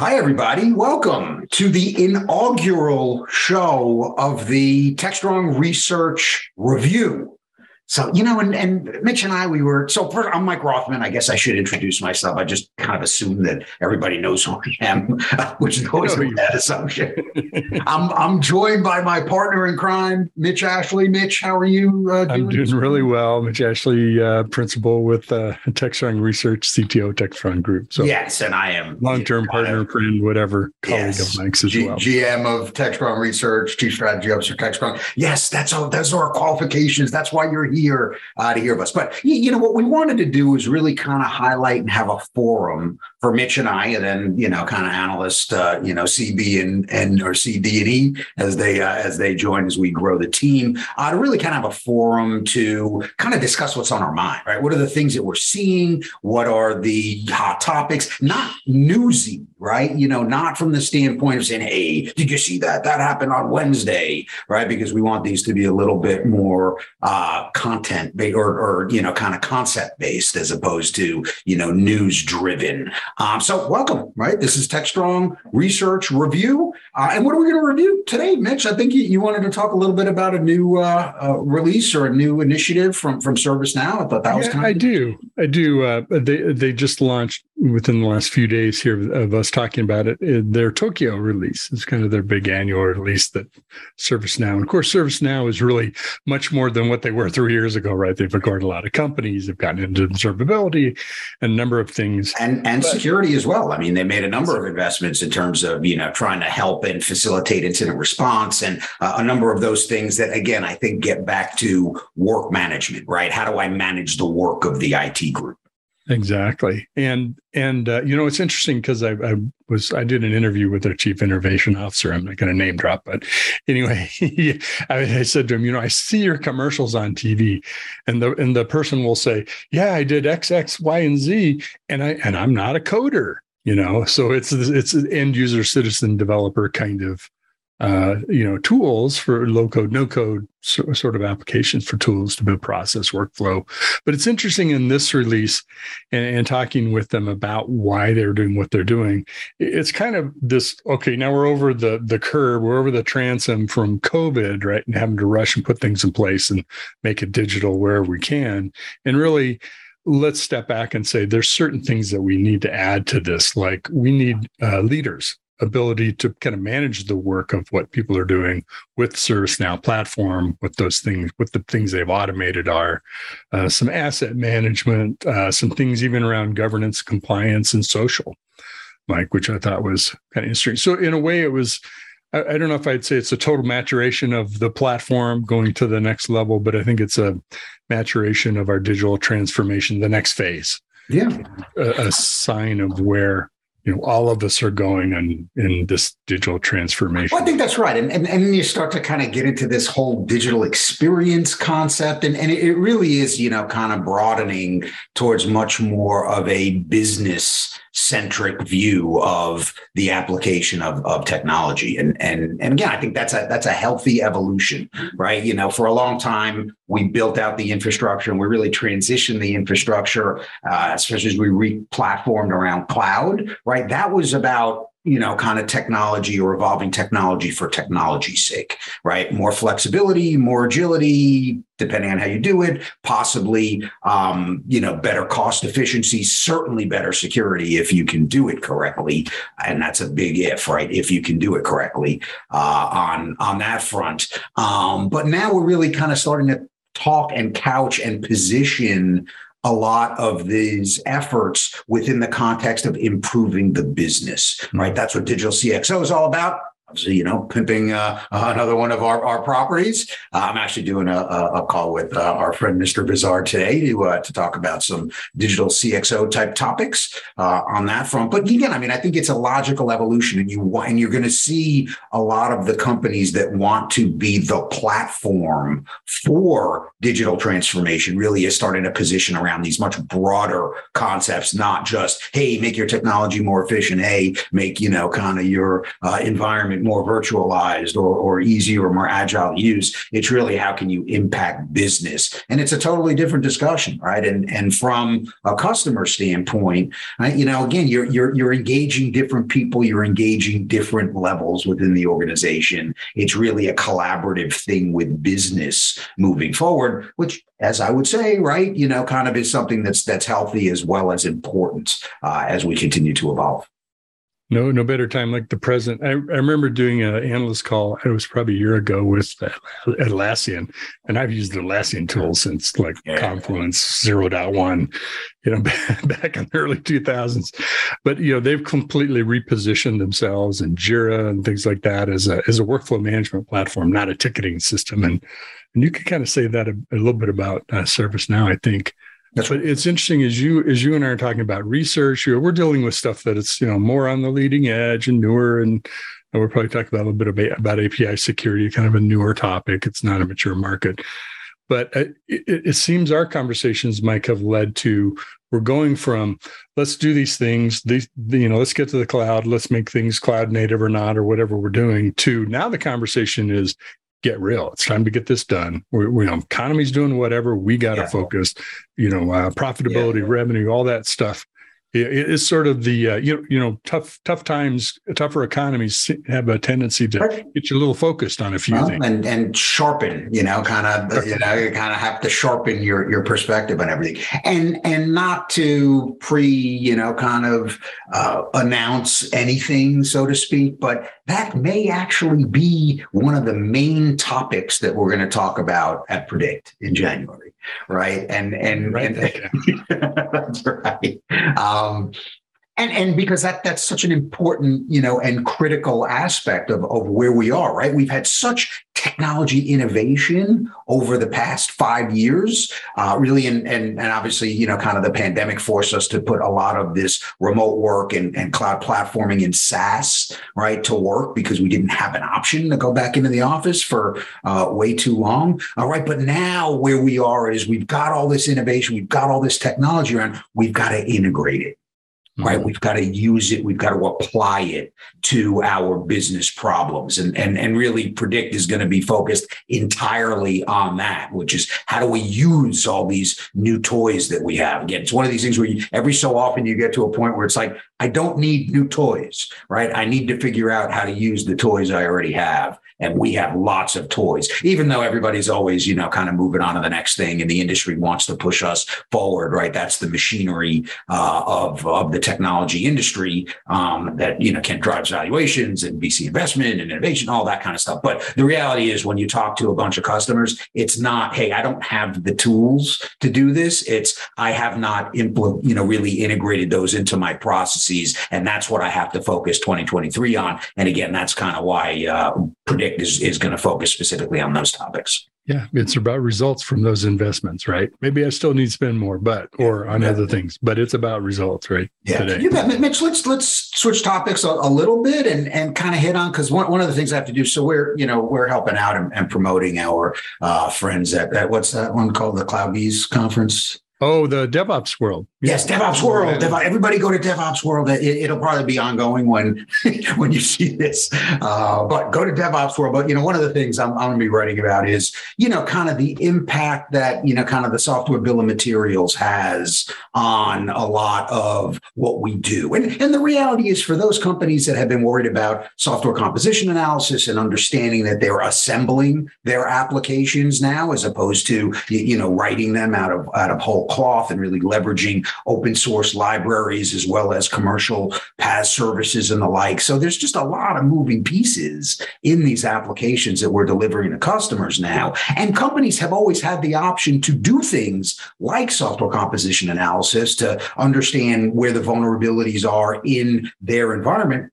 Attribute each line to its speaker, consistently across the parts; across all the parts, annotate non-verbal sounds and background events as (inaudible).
Speaker 1: Hi, everybody. Welcome to the inaugural show of the TechStrong Research Review. So, you know, and, and Mitch and I, we were, so first, I'm Mike Rothman. I guess I should introduce myself. I just kind of assume that everybody knows who I am, (laughs) which is always a bad assumption. (laughs) I'm, I'm joined by my partner in crime, Mitch Ashley. Mitch, how are you?
Speaker 2: Uh, doing? I'm doing really well. Mitch Ashley, uh, principal with uh, TechStrong Research, CTO TechStrong Group.
Speaker 1: So, yes, and I am
Speaker 2: long-term partner, of, friend, whatever, colleague yes, of Mike's as G- well.
Speaker 1: GM of TechStrong Research, Chief Strategy Officer TechStrong. Yes, that's all. Those are our qualifications. That's why you're here uh, to hear of us. But you know what we wanted to do is really kind of highlight and have a forum for Mitch and I, and then you know, kind of analyst, uh, you know, CB and and or CD and E as they uh, as they join as we grow the team uh, to really kind of have a forum to kind of discuss what's on our mind. Right? What are the things that we're seeing? What are the hot topics? Not newsy, right? You know, not from the standpoint of saying, "Hey, did you see that? That happened on Wednesday," right? Because we want these to be a little bit more uh, content based or, or you know, kind of concept based as opposed to you know news driven. Um, so, welcome, right? This is TechStrong Research Review. Uh, and what are we going to review today, Mitch? I think you, you, wanted to talk a little bit about a new uh, uh, release or a new initiative from, from ServiceNow. I thought that was kind of.
Speaker 2: I do. I do. Uh, they, they just launched within the last few days here of us talking about it, their Tokyo release is kind of their big annual release that ServiceNow. And of course, ServiceNow is really much more than what they were three years ago, right? They've acquired a lot of companies, they've gotten into observability, and a number of things.
Speaker 1: And and but, security as well. I mean, they made a number of investments in terms of, you know, trying to help and facilitate incident response and uh, a number of those things that, again, I think get back to work management, right? How do I manage the work of the IT group?
Speaker 2: Exactly, and and uh, you know it's interesting because I, I, was I did an interview with their chief innovation officer. I'm not going to name drop, but anyway, (laughs) I, I, said to him, you know, I see your commercials on TV, and the and the person will say, yeah, I did X, X, Y, and Z, and I and I'm not a coder, you know, so it's it's an end user citizen developer kind of uh, you know, tools for low code, no code sort of applications for tools to build process workflow. But it's interesting in this release and, and, talking with them about why they're doing what they're doing. It's kind of this, okay, now we're over the, the curve, we're over the transom from COVID, right? And having to rush and put things in place and make it digital wherever we can. And really, let's step back and say there's certain things that we need to add to this. Like we need uh, leaders ability to kind of manage the work of what people are doing with ServiceNow platform, with those things, with the things they've automated are uh, some asset management, uh, some things even around governance, compliance, and social, Mike, which I thought was kind of interesting. So in a way, it was. I, I don't know if I'd say it's a total maturation of the platform going to the next level, but I think it's a maturation of our digital transformation, the next phase.
Speaker 1: Yeah.
Speaker 2: a, a sign of where you know all of us are going in in this digital transformation.
Speaker 1: Well, i think that's right. And, and and you start to kind of get into this whole digital experience concept. And and it really is you know kind of broadening towards much more of a business centric view of the application of, of technology. And, and, and again, I think that's a, that's a healthy evolution, right? You know, for a long time, we built out the infrastructure and we really transitioned the infrastructure, uh, especially as we re-platformed around cloud, right? That was about you know, kind of technology or evolving technology for technology's sake, right? More flexibility, more agility, depending on how you do it, possibly, um, you know, better cost efficiency, certainly better security if you can do it correctly. And that's a big if, right? If you can do it correctly uh, on, on that front. Um, but now we're really kind of starting to talk and couch and position a lot of these efforts within the context of improving the business, right? Mm-hmm. That's what digital CXO is all about you know, pimping uh, (laughs) another one of our, our properties. Uh, I'm actually doing a, a call with uh, our friend Mr. Bizarre today to uh, to talk about some digital CXO type topics uh, on that front. But again, I mean, I think it's a logical evolution, and you and you're going to see a lot of the companies that want to be the platform for digital transformation really is starting to position around these much broader concepts, not just hey, make your technology more efficient, hey, make you know, kind of your uh, environment more virtualized or, or easier or more agile to use. It's really how can you impact business? And it's a totally different discussion, right? And and from a customer standpoint, you know, again, you're you're you're engaging different people, you're engaging different levels within the organization. It's really a collaborative thing with business moving forward, which as I would say, right, you know, kind of is something that's that's healthy as well as important uh, as we continue to evolve.
Speaker 2: No, no better time like the present. I, I remember doing an analyst call. It was probably a year ago with Atlassian, and I've used the Atlassian tool since like yeah. Confluence 0.1, you know, (laughs) back in the early 2000s. But you know, they've completely repositioned themselves and Jira and things like that as a as a workflow management platform, not a ticketing system. And and you can kind of say that a, a little bit about uh, ServiceNow, I think. That's but it's interesting as you as you and I are talking about research. You know, we're dealing with stuff that it's you know more on the leading edge and newer, and, and we're probably talking about a little bit about, API security, kind of a newer topic. It's not a mature market, but it, it seems our conversations, Mike, have led to we're going from let's do these things these you know let's get to the cloud let's make things cloud native or not or whatever we're doing to now the conversation is get real. It's time to get this done. We're, we, you know, economy's doing whatever. We got to yeah. focus. You know, uh, profitability, yeah. revenue, all that stuff it's sort of the uh, you, you know tough tough times tougher economies have a tendency to get you a little focused on a few well, things.
Speaker 1: and and sharpen you know kind of you know you kind of have to sharpen your your perspective on everything. And and not to pre you know kind of uh, announce anything so to speak but that may actually be one of the main topics that we're going to talk about at predict in january right and and, right. and that's (laughs) right um, and and because that that's such an important you know and critical aspect of, of where we are right? We've had such technology innovation over the past five years uh, really and, and and obviously you know kind of the pandemic forced us to put a lot of this remote work and, and cloud platforming in SaaS right to work because we didn't have an option to go back into the office for uh, way too long. All right but now where we are is we've got all this innovation we've got all this technology around we've got to integrate it right? Mm-hmm. We've got to use it. We've got to apply it to our business problems. And, and, and really predict is going to be focused entirely on that, which is how do we use all these new toys that we have? Again, it's one of these things where you, every so often you get to a point where it's like, I don't need new toys, right? I need to figure out how to use the toys I already have and we have lots of toys, even though everybody's always, you know, kind of moving on to the next thing and the industry wants to push us forward, right? That's the machinery uh, of, of the technology industry um, that, you know, can drives valuations and VC investment and innovation, all that kind of stuff. But the reality is when you talk to a bunch of customers, it's not, hey, I don't have the tools to do this. It's, I have not, you know, really integrated those into my processes. And that's what I have to focus 2023 on. And again, that's kind of why uh, predict predict is, is going to focus specifically on those topics.
Speaker 2: Yeah, it's about results from those investments, right? Maybe I still need to spend more, but or on yeah. other things, but it's about results, right?
Speaker 1: Yeah, today. you bet, Mitch. Let's let's switch topics a, a little bit and and kind of hit on because one, one of the things I have to do. So we're you know we're helping out and, and promoting our uh, friends at, at what's that one called the CloudBees conference.
Speaker 2: Oh, the DevOps world.
Speaker 1: Yes, DevOps world. DevOps, everybody go to DevOps world. It, will probably be ongoing when (laughs) when you see this. Uh, but go to DevOps world. But you know, one of the things I'm, I'm going to be writing about is you know kind of the impact that you know kind of the software bill of materials has on a lot of what we do. And and the reality is for those companies that have been worried about software composition analysis and understanding that they're assembling their applications now as opposed to you know writing them out of out of whole cloth and really leveraging open source libraries as well as commercial PaaS services and the like. So there's just a lot of moving pieces in these applications that we're delivering to customers now. And companies have always had the option to do things like software composition analysis to understand where the vulnerabilities are in their environment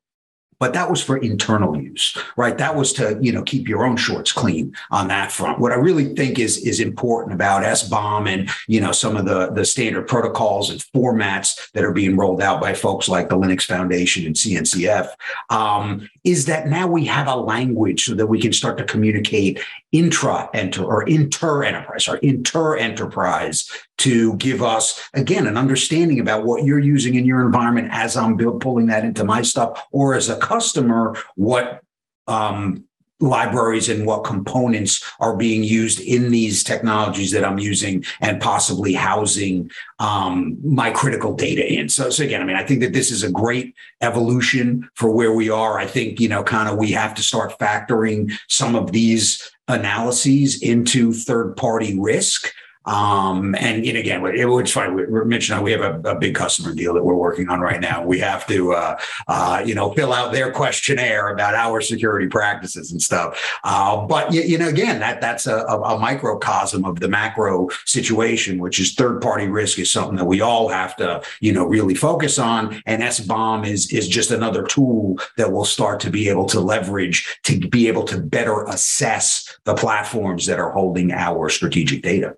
Speaker 1: but that was for internal use right? That was to you know keep your own shorts clean on that front. What i really think is is important about SBOM and you know some of the the standard protocols and formats that are being rolled out by folks like the linux foundation and cncf um, is that now we have a language so that we can start to communicate intra enter or inter enterprise or inter enterprise to give us again an understanding about what you're using in your environment as I'm pulling that into my stuff or as a customer what um, libraries and what components are being used in these technologies that I'm using and possibly housing um, my critical data in. So, so again, I mean, I think that this is a great evolution for where we are. I think, you know, kind of we have to start factoring some of these analyses into third party risk um, and, and again, it, it's fine. We, we mentioned we have a, a, big customer deal that we're working on right now. We have to, uh, uh, you know, fill out their questionnaire about our security practices and stuff. Uh, but you, you, know, again, that that's a, a, microcosm of the macro situation, which is third party risk is something that we all have to, you know, really focus on. And SBOM is is just another tool that we'll start to be able to leverage to be able to better assess the platforms that are holding our strategic data.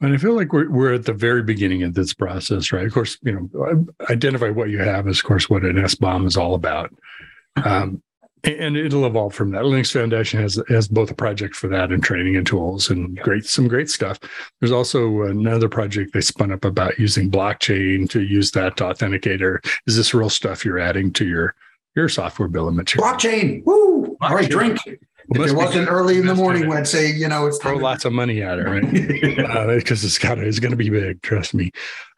Speaker 2: And I feel like we're we're at the very beginning of this process, right? Of course, you know, identify what you have is, of course, what an SBOM is all about, um, and it'll evolve from that. Linux Foundation has has both a project for that and training and tools and great some great stuff. There's also another project they spun up about using blockchain to use that to authenticate. Or is this real stuff you're adding to your your software bill of material?
Speaker 1: Blockchain, woo! Blockchain. All right, drink. If it wasn't early in the morning, we'd say, you know, it's
Speaker 2: throw lots of money at it, right? Because (laughs) uh, it's got it's going to be big. Trust me.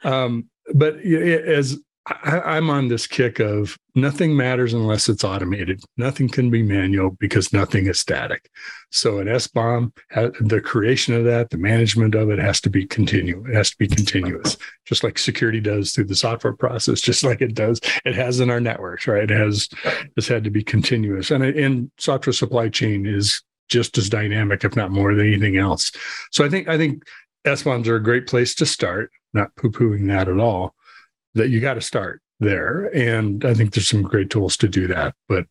Speaker 2: Um, but as I, am on this kick of nothing matters unless it's automated. Nothing can be manual because nothing is static. So an SBOM, the creation of that, the management of it has to be continuous. It has to be continuous, just like security does through the software process, (laughs) just like it does. It has in our networks, right? It has has had to be continuous, and and software supply chain is just as dynamic, if not more than anything else. So I think I think SBOMs are a great place to start. Not poo pooing that at all that you got to start there. And I think there's some great tools to do that. But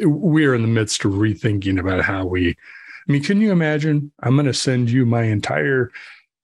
Speaker 2: we're in the midst of rethinking about how we. I mean, can you imagine? I'm going to send you my entire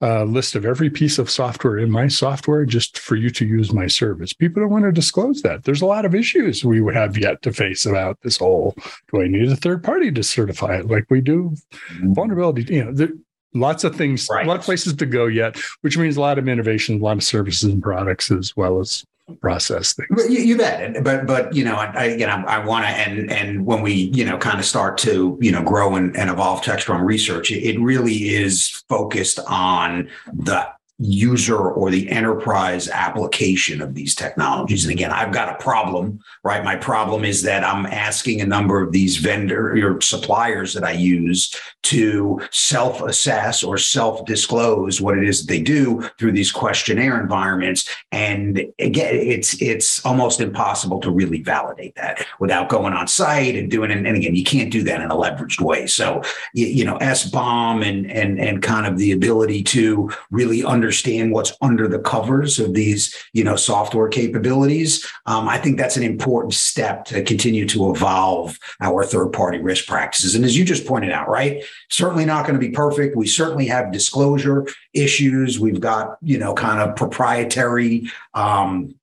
Speaker 2: uh, list of every piece of software in my software just for you to use my service. People don't want to disclose that. There's a lot of issues we would have yet to face about this whole. Do I need a third party to certify it like we do mm-hmm. vulnerability? You know, there, lots of things, right. a lot of places to go yet, which means a lot of innovation, a lot of services and products as well as process things.
Speaker 1: You, you bet, but but you know, I again, I, I want to and and when we you know kind of start to you know grow and, and evolve Techstrong research, it, it really is focused on the user or the enterprise application of these technologies. And again, I've got a problem, right? My problem is that I'm asking a number of these vendor or suppliers that I use to self assess or self disclose what it is that they do through these questionnaire environments. And again, it's it's almost impossible to really validate that without going on site and doing it. And again, you can't do that in a leveraged way. So you, you know, SBOM and and and kind of the ability to really understand understand what's under the covers of these, you know, software capabilities. Um, I think that's an important step to continue to evolve our third-party risk practices. And as you just pointed out, right, certainly not going to be perfect. We certainly have disclosure issues. We've got, you know, kind of proprietary um,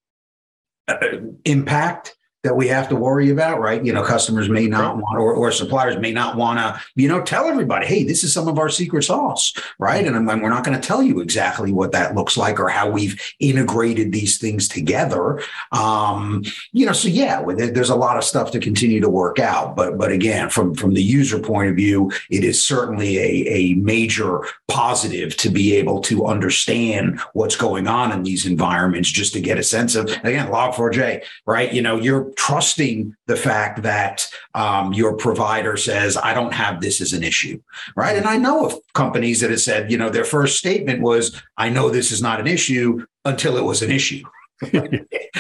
Speaker 1: uh, impact that we have to worry about, right? You know, customers may not want, or, or suppliers may not want to, you know, tell everybody, hey, this is some of our secret sauce, right? And, and we're not going to tell you exactly what that looks like or how we've integrated these things together. Um, you know, so yeah, there's a lot of stuff to continue to work out. But but again, from from the user point of view, it is certainly a, a major positive to be able to understand what's going on in these environments, just to get a sense of again, Log4j, right? You know, you're trusting the fact that um, your provider says, I don't have this as an issue, right? And I know of companies that have said, you know, their first statement was, I know this is not an issue until it was an issue. (laughs)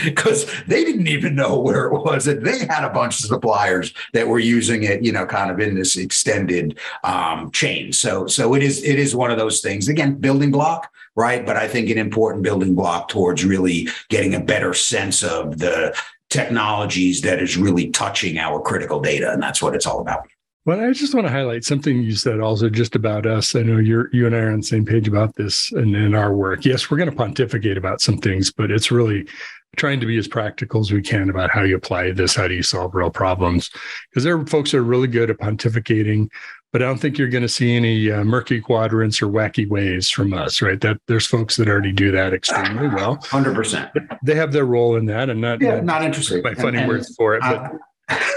Speaker 1: Because they didn't even know where it was, and they had a bunch of suppliers that were using it, you know, kind of in this extended um, chain. So, so it is it is one of those things. Again, building block, right? But I think an important building block towards really getting a better sense of the technologies that is really touching our critical data. And that's what it's all about.
Speaker 2: Well, I just want to highlight something you said also just about us. I know you're you and I are on the same page about this and in our work. Yes, we're going to pontificate about some things, but it's really trying to be as practical as we can about how you apply this, how do you solve real problems? Because there are folks that are really good at pontificating, but I don't think you're going to see any uh, murky quadrants or wacky ways from us, right? That there's folks that already do that extremely well.
Speaker 1: Hundred percent.
Speaker 2: They have their role in that, and not
Speaker 1: yeah, not, not interested
Speaker 2: by funny and, words for it. But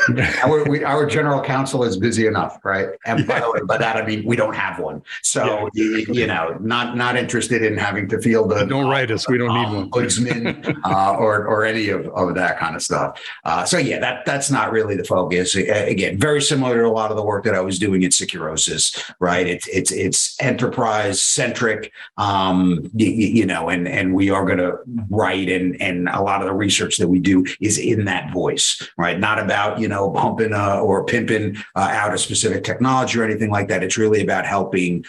Speaker 2: (laughs)
Speaker 1: our, we, our general counsel is busy enough, right? And by the way, by that I mean we don't have one. So yeah. you, you, know, not not interested in having to feel the
Speaker 2: don't write us. We don't um, need one.
Speaker 1: Ombudsman (laughs) uh, or or any of, of that kind of stuff. Uh, so yeah, that that's not really the focus. Again, very similar to a lot of the work that I was doing at Securosis, right? It's it's it's enterprise centric, um, you, you know, and and we are going to write and and a lot of the research that we do is in that voice, right? Not about you know pumping uh, or pimping uh, out a specific technology or anything like that. It's really about helping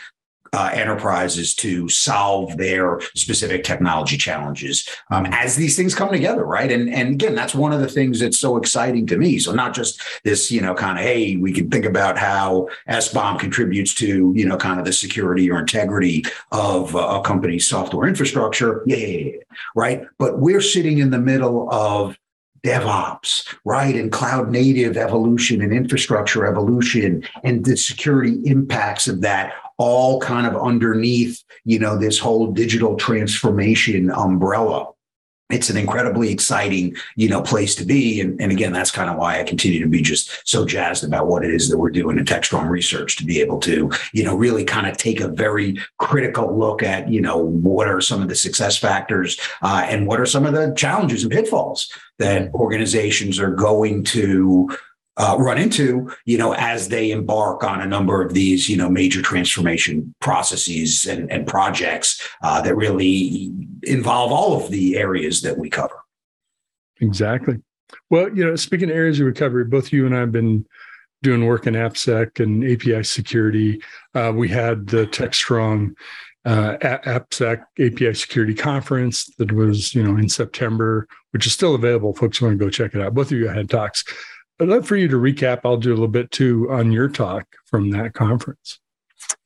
Speaker 1: uh, enterprises to solve their specific technology challenges um, as these things come together, right? And and again, that's one of the things that's so exciting to me. So not just this, you know, kind of hey, we can think about how SBOM contributes to you know kind of the security or integrity of uh, a company's software infrastructure, yeah, right. But we're sitting in the middle of DevOps, right? And cloud native evolution and infrastructure evolution and the security impacts of that all kind of underneath, you know, this whole digital transformation umbrella it's an incredibly exciting you know place to be and, and again that's kind of why i continue to be just so jazzed about what it is that we're doing in techstrong research to be able to you know really kind of take a very critical look at you know what are some of the success factors uh, and what are some of the challenges and pitfalls that organizations are going to uh, run into, you know, as they embark on a number of these, you know, major transformation processes and, and projects uh, that really involve all of the areas that we cover.
Speaker 2: Exactly. Well, you know, speaking of areas of recovery, both you and I have been doing work in AppSec and API security. Uh, we had the TechStrong uh, AppSec API Security Conference that was, you know, in September, which is still available. Folks want to go check it out. Both of you had talks. I'd love for you to recap. I'll do a little bit too on your talk from that conference.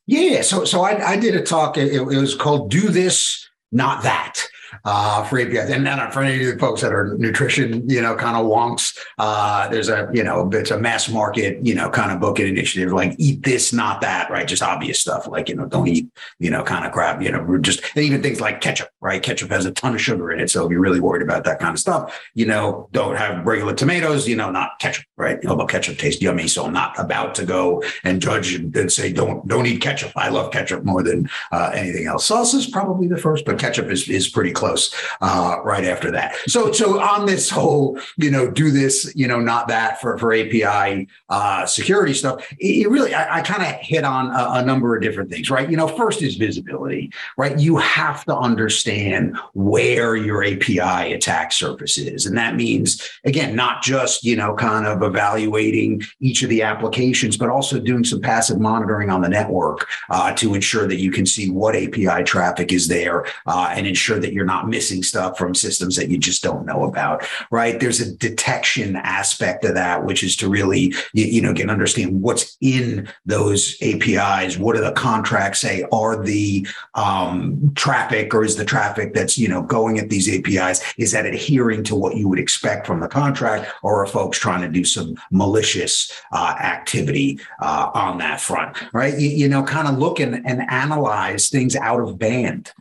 Speaker 1: Yeah, so so I, I did a talk. It, it was called "Do This, Not That." Uh, for APIs. And then for any of the folks that are nutrition, you know, kind of wonks, uh, there's a, you know, it's a mass market, you know, kind of book initiative like eat this, not that, right? Just obvious stuff like, you know, don't eat, you know, kind of crap, you know, just even things like ketchup, right? Ketchup has a ton of sugar in it. So if you're really worried about that kind of stuff, you know, don't have regular tomatoes, you know, not ketchup, right? Although ketchup tastes yummy. So I'm not about to go and judge and say, don't, don't eat ketchup. I love ketchup more than uh, anything else. Salsa is probably the first, but ketchup is, is pretty close uh, right after that. So, so on this whole, you know, do this, you know, not that for for API uh, security stuff, it, really, I, I kind of hit on a, a, number of different things, right? You know, first is visibility, right? You have to understand where your API attack surface is, and that means again, not just you know, kind of evaluating each of the applications, but also doing some passive monitoring on the network uh, to ensure that you can see what API traffic is there uh, and ensure that you're not missing missing stuff from systems that you just don't know about, right? There's a detection aspect of that, which is to really, you, you know, get understand what's in those APIs. What do the contracts say? Are the um, traffic or is the traffic that's, you know, going at these APIs, is that adhering to what you would expect from the contract or are folks trying to do some malicious uh, activity uh, on that front, right? You, you know, kind of look and, and analyze things out of band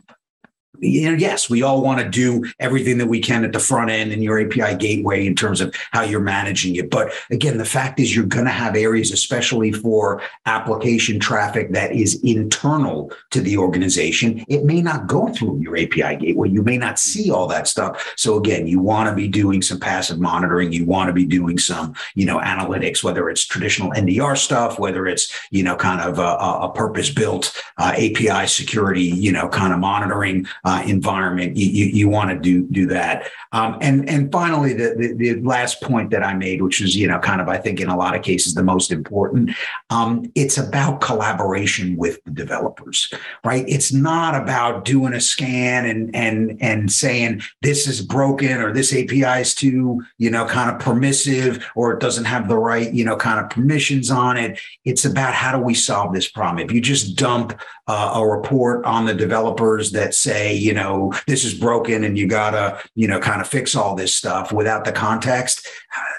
Speaker 1: yes, we all want to do everything that we can at the front end in your API gateway in terms of how you're managing it. But again, the fact is you're going to have areas, especially for application traffic that is internal to the organization. It may not go through your API gateway. You may not see all that stuff. So again, you want to be doing some passive monitoring. You want to be doing some, you know, analytics, whether it's traditional NDR stuff, whether it's, you know, kind of a, a purpose built uh, API security, you know, kind of monitoring uh, environment, you, you, you want to do do that. Um, and and finally, the, the, the last point that I made, which is you know kind of I think in a lot of cases the most important, um, it's about collaboration with the developers, right? It's not about doing a scan and and and saying this is broken or this API is too you know kind of permissive or it doesn't have the right you know kind of permissions on it. It's about how do we solve this problem. If you just dump uh, a report on the developers that say you know, this is broken and you gotta, you know, kind of fix all this stuff without the context,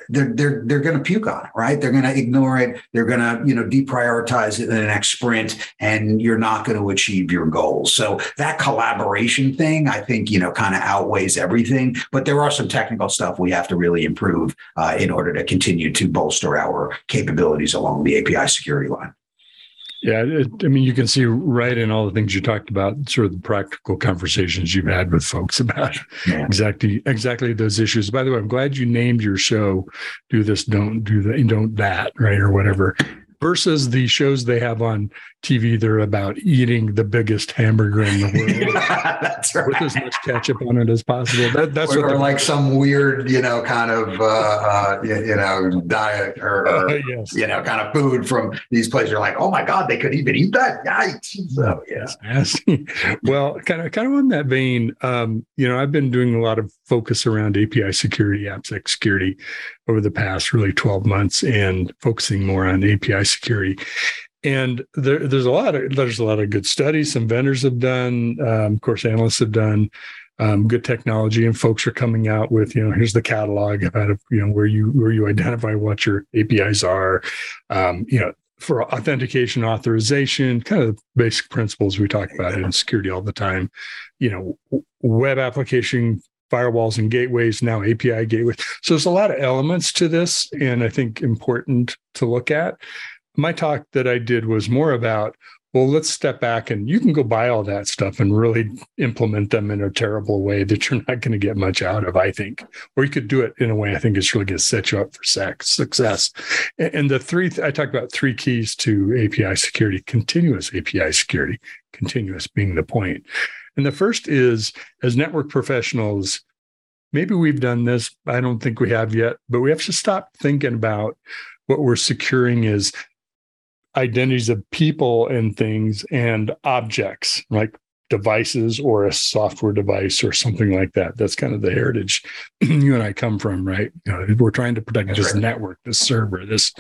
Speaker 1: they're they're they're going to puke on it, right? They're to ignore it. They're to you know deprioritize it in the next sprint, and you're not going to achieve your goals. So that collaboration thing, I think, you know, kind of outweighs everything. But there are some technical stuff we have to really improve uh, in order to continue to bolster our capabilities along the API security line.
Speaker 2: Yeah, it, I mean, you can see right in all the things you talked about, sort of the practical conversations you've had with folks about yeah. exactly exactly those issues. By the way, I'm glad you named your show "Do This, Don't Do That, Don't That," right, or whatever versus the shows they have on TV. They're about eating the biggest hamburger in the (laughs) world. that's right. With as much ketchup on it as possible. That, that's
Speaker 1: or, what or like some weird, you know, kind of, uh, uh, you, know, diet or, or uh, (laughs) yes. you know, kind of food from these places. You're like, oh my God, they could even eat that. Yikes. So,
Speaker 2: yeah. (laughs) well, kind of, kind of on that vein, um, you know, I've been doing a lot of focus around API security, AppSec security over the past really 12 months and focusing more on API security. And there, there's a lot of there's a lot of good studies. Some vendors have done, um, of course, analysts have done um, good technology, and folks are coming out with you know here's the catalog of you know where you where you identify what your APIs are, um, you know for authentication authorization kind of basic principles we talk about in security all the time you know web application firewalls and gateways, now API gateways. So there's a lot of elements to this, and I think important to look at. My talk that I did was more about, well, let's step back and you can go buy all that stuff and really implement them in a terrible way that you're not going to get much out of, I think. Or you could do it in a way I think is really going to set you up for success. And the three, I talked about three keys to API security, continuous API security, continuous being the point. And the first is as network professionals, maybe we've done this. I don't think we have yet, but we have to stop thinking about what we're securing is identities of people and things and objects like devices or a software device or something like that. That's kind of the heritage (clears throat) you and I come from, right? You know, we're trying to protect this right. network, this server, this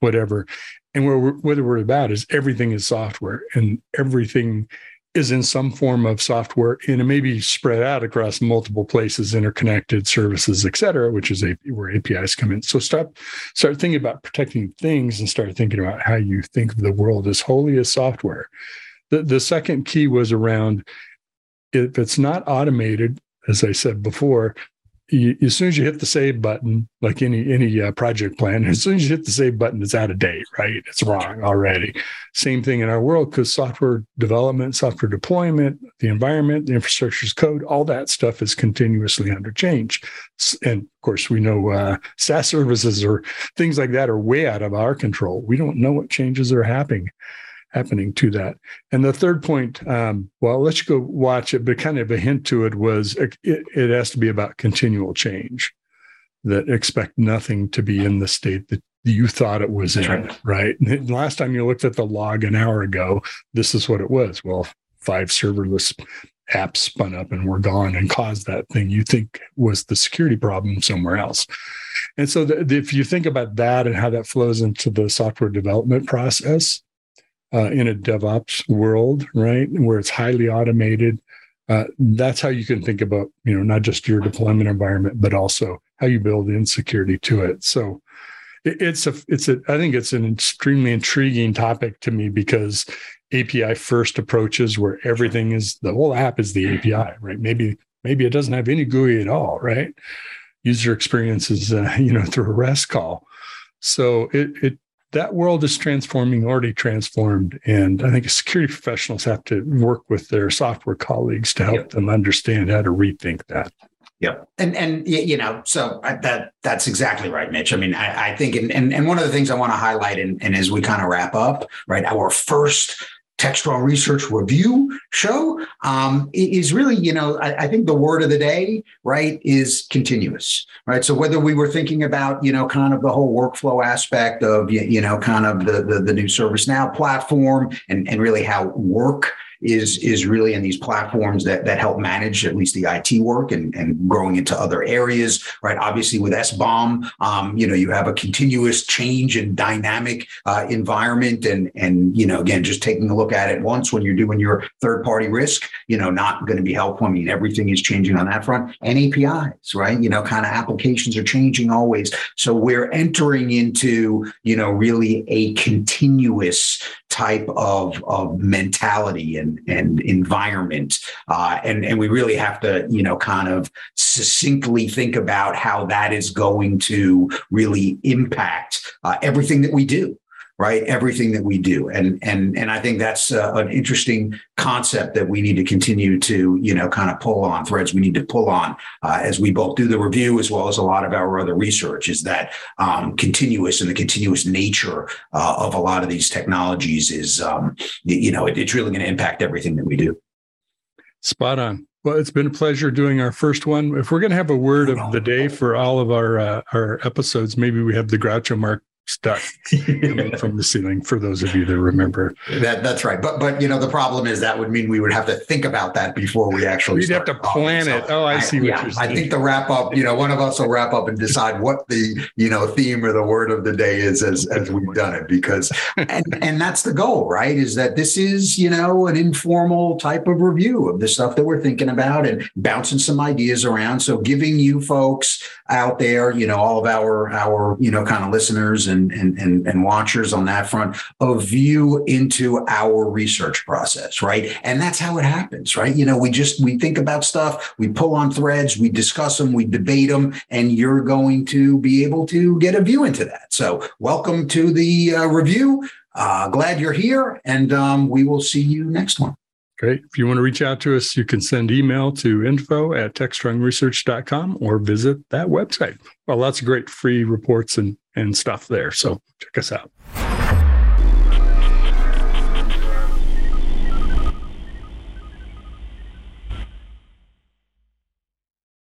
Speaker 2: whatever. And what we're, what we're about is everything is software and everything is in some form of software and it may be spread out across multiple places interconnected services et cetera which is a, where apis come in. So start start thinking about protecting things and start thinking about how you think of the world as wholly as software. The, the second key was around if it's not automated as i said before you, as soon as you hit the save button, like any any uh, project plan, (laughs) as soon as you hit the save button, it's out of date, right? It's wrong already. Same thing in our world because software development, software deployment, the environment, the infrastructure's code, all that stuff is continuously under change. And of course, we know uh, SaaS services or things like that are way out of our control. We don't know what changes are happening happening to that. And the third point, um, well, let's go watch it, but kind of a hint to it was it, it has to be about continual change. That expect nothing to be in the state that you thought it was in, right? right? last time you looked at the log an hour ago, this is what it was. Well, five serverless apps spun up and were gone and caused that thing you think was the security problem somewhere else. And so, the, if you think about that and how that flows into the software development process, uh, in a DevOps world, right, where it's highly automated. Uh, that's how you can think about, you know, not just your deployment environment, but also how you build in security to it. So it, it's a, it's a, I think it's an extremely intriguing topic to me because API first approaches where everything is the whole app is the API, right? Maybe maybe it doesn't have any GUI at all, right? User experiences, uh, (laughs) you know, through a REST call. So it it that world is transforming, already transformed. And I think security professionals have to work with their software colleagues to help yep. them understand how to rethink that.
Speaker 1: Yep. And and you know, so that that's exactly right, Mitch. I mean, I, I think and, and and one of the things I want to highlight and, and as we kind of wrap up, right, our first Techstrong Research Review show um, is really, you know, I, I, think the word of the day, right, is continuous, right? So whether we were thinking about, you know, kind of the whole workflow aspect of, you know, kind of the the, the new ServiceNow platform and and really how work is is really in these platforms that that help manage at least the IT work and, and growing into other areas, right? Obviously, with SBOM, um, you know, you have a continuous change and dynamic uh, environment, and and you know, again, just taking a look at it once when you're doing your third party risk, you know, not going to be helpful. I mean, everything is changing on that front, and APIs, right? You know, kind of applications are changing always. So we're entering into you know really a continuous type of, of mentality and, and environment. Uh, and, and we really have to, you know, kind of succinctly think about how that is going to really impact uh, everything that we do right? Everything that we do. And and and i think that's uh, an interesting concept that we need to continue to you know kind of pull on threads we need to pull on uh, as we both do the review as well as a lot of our other research is that um, continuous and the continuous nature uh, of a lot of these technologies is um, you know it, it's really going to impact everything that we do.
Speaker 2: Spot on. Well, it's been a pleasure doing our first one. If we're going to have a word of the day for all of our uh, our episodes, maybe we have the Groucho Marx stuck (laughs) coming from the ceiling for those of you that remember.
Speaker 1: That that's right. But but you know the problem is that would mean we would have to think about that before we actually
Speaker 2: we'd have to plan it. So oh i see I,
Speaker 1: yeah, i think the wrap up you know one of us will wrap up and decide what the you know theme or the word of the day is as as we've done it because and and that's the goal right? Is that this is you know an informal type of review of the stuff that we're thinking about and bouncing some ideas around. So giving you folks out there you know all of our our you know kind of listeners and, and, and, and watchers on that front, a view into our research process, right? And that's how it happens, right? You know, we just, we think about stuff, we pull on threads, we discuss them, we debate them, and you're going to be able to get a view into that. So welcome to the uh, review. Uh, glad you're here, and um, we will see you next one.
Speaker 2: Great. If you want to reach out to us, you can send email to info at techstrongresearch.com or visit that website. Well, lots of great free reports and, and stuff there. So check us out.